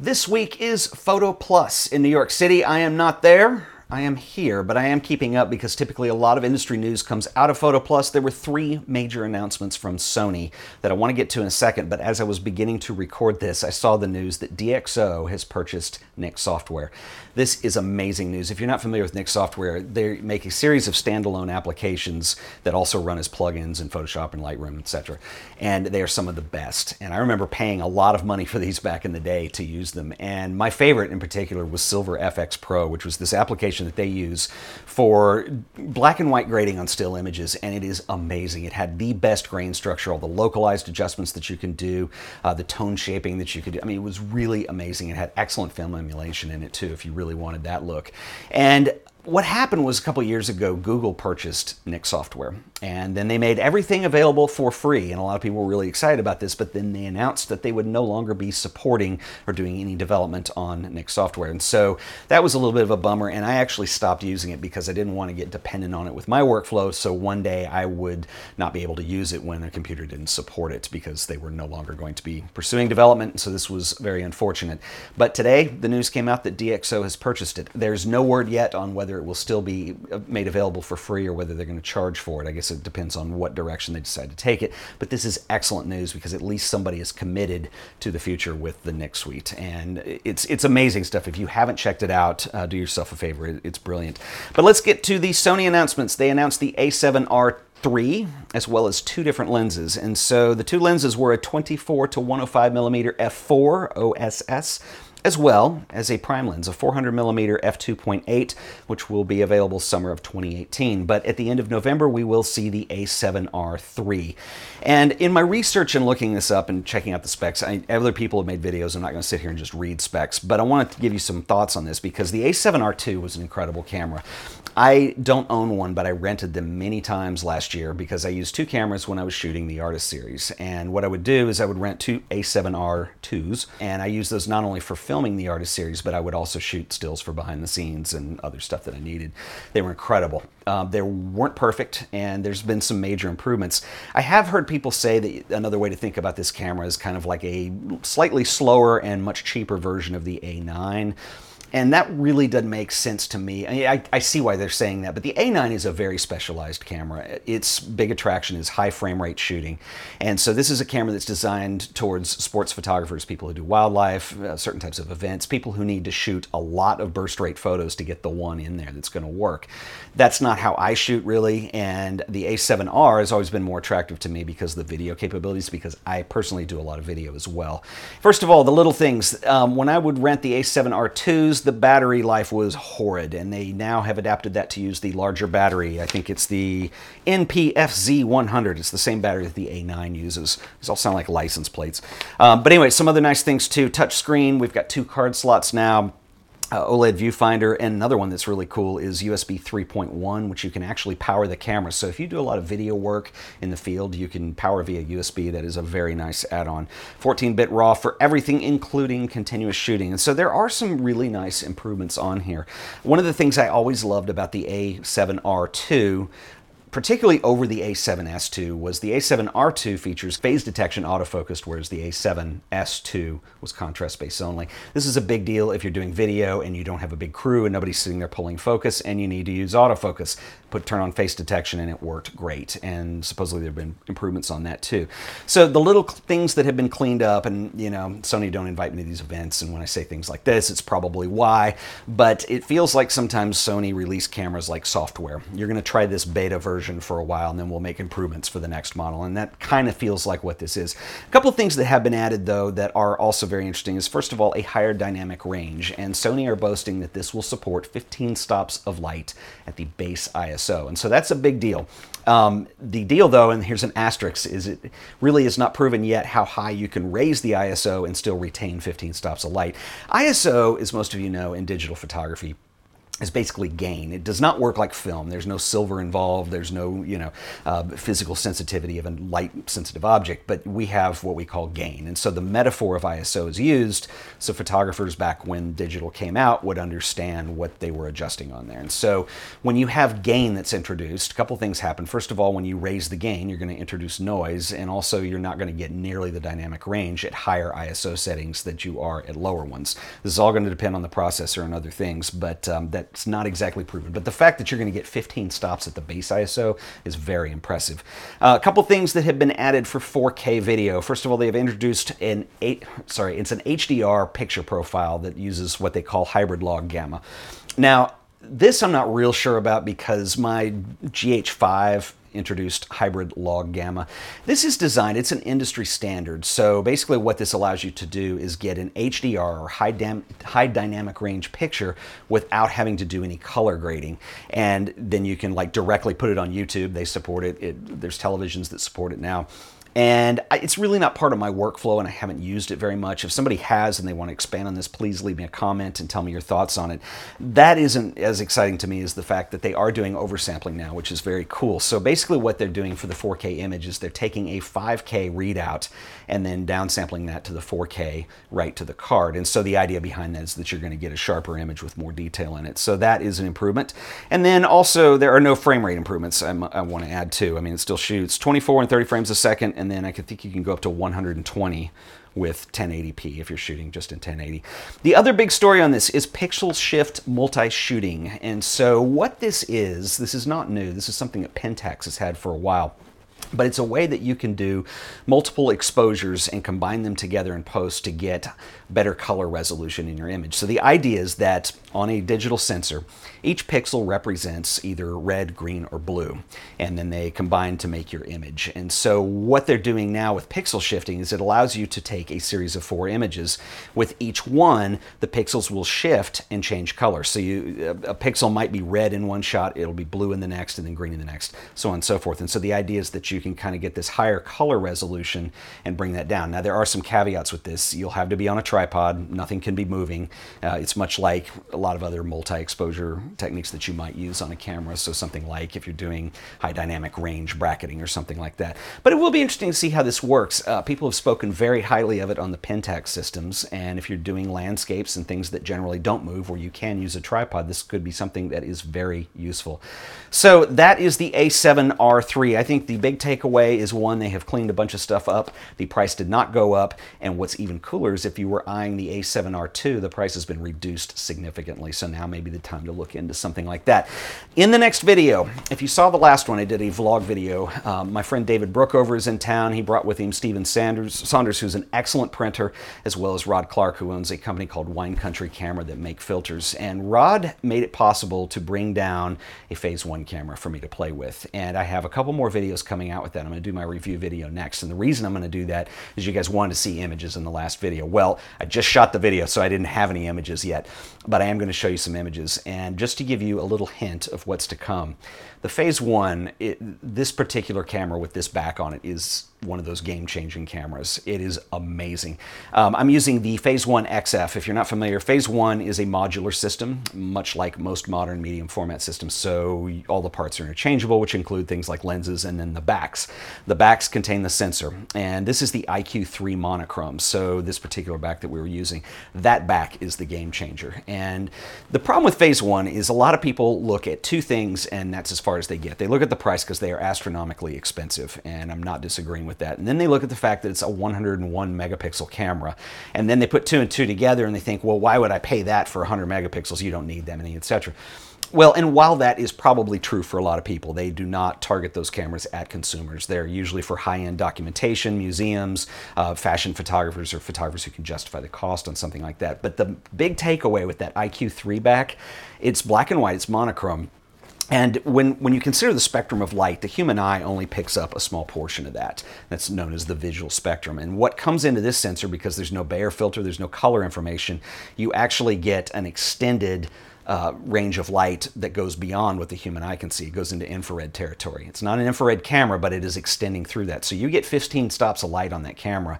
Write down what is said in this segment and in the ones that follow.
This week is Photo Plus in New York City. I am not there. I am here, but I am keeping up because typically a lot of industry news comes out of Photo Plus. There were three major announcements from Sony that I want to get to in a second, but as I was beginning to record this, I saw the news that DxO has purchased Nik Software. This is amazing news. If you're not familiar with Nik Software, they make a series of standalone applications that also run as plugins in Photoshop and Lightroom, etc. And they are some of the best. And I remember paying a lot of money for these back in the day to use them. And my favorite in particular was Silver Efex Pro, which was this application that they use for black and white grading on still images, and it is amazing. It had the best grain structure, all the localized adjustments that you can do, uh, the tone shaping that you could do. I mean, it was really amazing. It had excellent film emulation in it too, if you really wanted that look. And what happened was a couple years ago, Google purchased Nik Software, and then they made everything available for free. And a lot of people were really excited about this, but then they announced that they would no longer be supporting or doing any development on Nik Software. And so that was a little bit of a bummer, and I actually stopped using it because I didn't want to get dependent on it with my workflow. So one day I would not be able to use it when a computer didn't support it because they were no longer going to be pursuing development. So this was very unfortunate. But today, the news came out that DxO has purchased it. There's no word yet on whether it will still be uh, made available for free or whether they're going to charge for it. I guess it depends on what direction they decide to take it. But this is excellent news because at least somebody is committed to the future with the Nik Suite, and it's it's amazing stuff. If you haven't checked it out, uh, do yourself a favor. It's brilliant. But let's get to the Sony announcements. They announced the A7R three as well as two different lenses and so the two lenses were a 24 to 105 millimeter f4 oss as well as a prime lens, a 400 millimeter f2.8, which will be available summer of 2018. But at the end of November, we will see the A7R III. And in my research and looking this up and checking out the specs, I, other people have made videos. I'm not going to sit here and just read specs, but I wanted to give you some thoughts on this because the A7R II was an incredible camera. I don't own one, but I rented them many times last year because I used two cameras when I was shooting the Artist series. And what I would do is I would rent two A7R2s, and I use those not only for filming the Artist series, but I would also shoot stills for behind the scenes and other stuff that I needed. They were incredible. Um, they weren't perfect, and there's been some major improvements. I have heard people say that another way to think about this camera is kind of like a slightly slower and much cheaper version of the A9. And that really doesn't make sense to me. I, mean, I, I, see why they're saying that, but the A9 is a very specialized camera. Its big attraction is high frame rate shooting. And so this is a camera that's designed towards sports photographers, people who do wildlife, uh, certain types of events, people who need to shoot a lot of burst rate photos to get the one in there that's going to work. That's not how I shoot really. And the A7R has always been more attractive to me because of the video capabilities, because I personally do a lot of video as well. First of all, the little things. Um, when I would rent the A7R2s, the battery life was horrid, and they now have adapted that to use the larger battery. I think it's the NPFZ100. It's the same battery that the A9 uses. These all sound like license plates. Um, but anyway, some other nice things too. Touch screen. We've got two card slots now uh, OLED viewfinder, and another one that's really cool is USB 3.1, which you can actually power the camera. So if you do a lot of video work in the field, you can power via USB. That is a very nice add-on. 14-bit RAW for everything, including continuous shooting. And so there are some really nice improvements on here. One of the things I always loved about the A7R2 particularly over the A7S2 was the A7R2 features phase detection autofocused, whereas the A7S2 was contrast based only. This is a big deal if you're doing video and you don't have a big crew and nobody's sitting there pulling focus and you need to use autofocus. Put turn on face detection and it worked great. And supposedly there have been improvements on that too. So the little things that have been cleaned up, and you know, Sony don't invite me to these events, and when I say things like this, it's probably why. But it feels like sometimes Sony release cameras like software. You're going to try this beta version version for a while and then we'll make improvements for the next model. And that kind of feels like what this is. A couple of things that have been added though that are also very interesting is first of all a higher dynamic range. And Sony are boasting that this will support 15 stops of light at the base ISO. And so that's a big deal. Um, the deal, though, and here's an asterisk, is it really is not proven yet how high you can raise the ISO and still retain 15 stops of light. ISO, as most of you know, in digital photography is basically gain. It does not work like film. There's no silver involved. There's no, you know, uh, physical sensitivity of a light-sensitive object. But we have what we call gain, and so the metaphor of ISO is used so photographers back when digital came out would understand what they were adjusting on there. And so when you have gain that's introduced, a couple things happen. First of all, when you raise the gain, you're going to introduce noise, and also you're not going to get nearly the dynamic range at higher ISO settings that you are at lower ones. This is all going to depend on the processor and other things, but um, that it's not exactly proven. But the fact that you're going to get 15 stops at the base ISO is very impressive. Uh, a couple things that have been added for 4K video. First of all, they have introduced an eight, sorry, it's an HDR picture profile that uses what they call hybrid log gamma. Now, this I'm not real sure about because my GH5 introduced hybrid log gamma. This is designed, it's an industry standard. So basically what this allows you to do is get an HDR or high, high dynamic range picture without having to do any color grading. And then you can like directly put it on YouTube. They support it. it there's televisions that support it now. And it's really not part of my workflow, and I haven't used it very much. If somebody has and they want to expand on this, please leave me a comment and tell me your thoughts on it. That isn't as exciting to me as the fact that they are doing oversampling now, which is very cool. So basically, what they're doing for the 4K image is they're taking a 5K readout and then downsampling that to the 4K right to the card. And so the idea behind that is that you're going to get a sharper image with more detail in it. So that is an improvement. And then also, there are no frame rate improvements I'm, i want to add too. I mean, it still shoots 24 and 30 frames a second, and then I can think you can go up to 120 with 1080p if you're shooting just in 1080. The other big story on this is pixel shift multi-shooting. And so what this is, this is not new. This is something that Pentax has had for a while but it's a way that you can do multiple exposures and combine them together in post to get better color resolution in your image. So the idea is that on a digital sensor, each pixel represents either red, green, or blue, and then they combine to make your image. And so what they're doing now with pixel shifting is it allows you to take a series of four images. With each one, the pixels will shift and change color. So you, a pixel might be red in one shot, it'll be blue in the next, and then green in the next, so on and so forth. And so the idea is that you can kind of get this higher color resolution and bring that down. Now there are some caveats with this. You'll have to be on a tripod, nothing can be moving. Uh, it's much like a lot of other multi-exposure techniques that you might use on a camera. So something like if you're doing high dynamic range bracketing or something like that. But it will be interesting to see how this works. Uh, people have spoken very highly of it on the Pentax systems. And if you're doing landscapes and things that generally don't move where you can use a tripod, this could be something that is very useful. So that is the A7R3. I think the big takeaway is one, they have cleaned a bunch of stuff up. The price did not go up. And what's even cooler is if you were eyeing the A7R2, the price has been reduced significantly. So now may be the time to look into something like that. In the next video, if you saw the last one, I did a vlog video. Um, my friend David Brookover is in town. He brought with him Stephen Sanders, Saunders, who's an excellent printer, as well as Rod Clark, who owns a company called Wine Country Camera that make filters. And Rod made it possible to bring down a Phase One camera for me to play with. And I have a couple more videos coming out with that. I'm going to do my review video next. And the reason I'm going to do that is you guys wanted to see images in the last video. Well, I just shot the video, so I didn't have any images yet. But I am going to show you some images. And just to give you a little hint of what's to come, the Phase One, it, this particular camera with this back on it is one of those game-changing cameras. It is amazing. Um, I'm using the Phase One XF. If you're not familiar, Phase One is a modular system, much like most modern medium format systems. So all the parts are interchangeable, which include things like lenses and then the backs. The backs contain the sensor, and this is the IQ3 monochrome. So this particular back that we were using, that back is the game changer. And the problem with Phase One is a lot of people look at two things, and that's as far as they get. They look at the price because they are astronomically expensive, and I'm not disagreeing with that. And then they look at the fact that it's a 101 megapixel camera. And then they put two and two together and they think, well, why would I pay that for 100 megapixels? You don't need that many, etc. Well, and while that is probably true for a lot of people, they do not target those cameras at consumers. They're usually for high-end documentation, museums, uh, fashion photographers, or photographers who can justify the cost on something like that. But the big takeaway with that IQ3 back, it's black and white, it's monochrome, and when, when you consider the spectrum of light, the human eye only picks up a small portion of that. That's known as the visual spectrum. And what comes into this sensor, because there's no Bayer filter, there's no color information, you actually get an extended uh, range of light that goes beyond what the human eye can see. It goes into infrared territory. It's not an infrared camera, but it is extending through that. So you get 15 stops of light on that camera.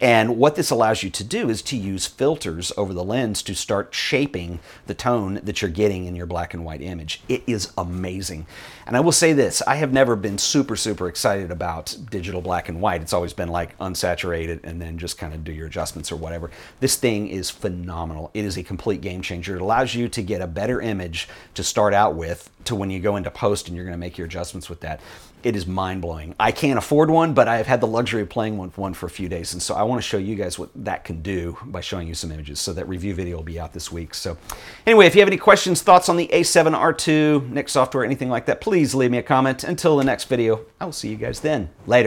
And what this allows you to do is to use filters over the lens to start shaping the tone that you're getting in your black and white image. It is amazing. And I will say this I have never been super, super excited about digital black and white. It's always been like unsaturated and then just kind of do your adjustments or whatever. This thing is phenomenal. It is a complete game changer. It allows you to get a better image to start out with to when you go into post and you're going to make your adjustments with that it is mind blowing. I can't afford one, but I've had the luxury of playing with one for a few days. And so I want to show you guys what that can do by showing you some images. So that review video will be out this week. So anyway, if you have any questions, thoughts on the A7R2, Nik software, anything like that, please leave me a comment. Until the next video, I will see you guys then. Later.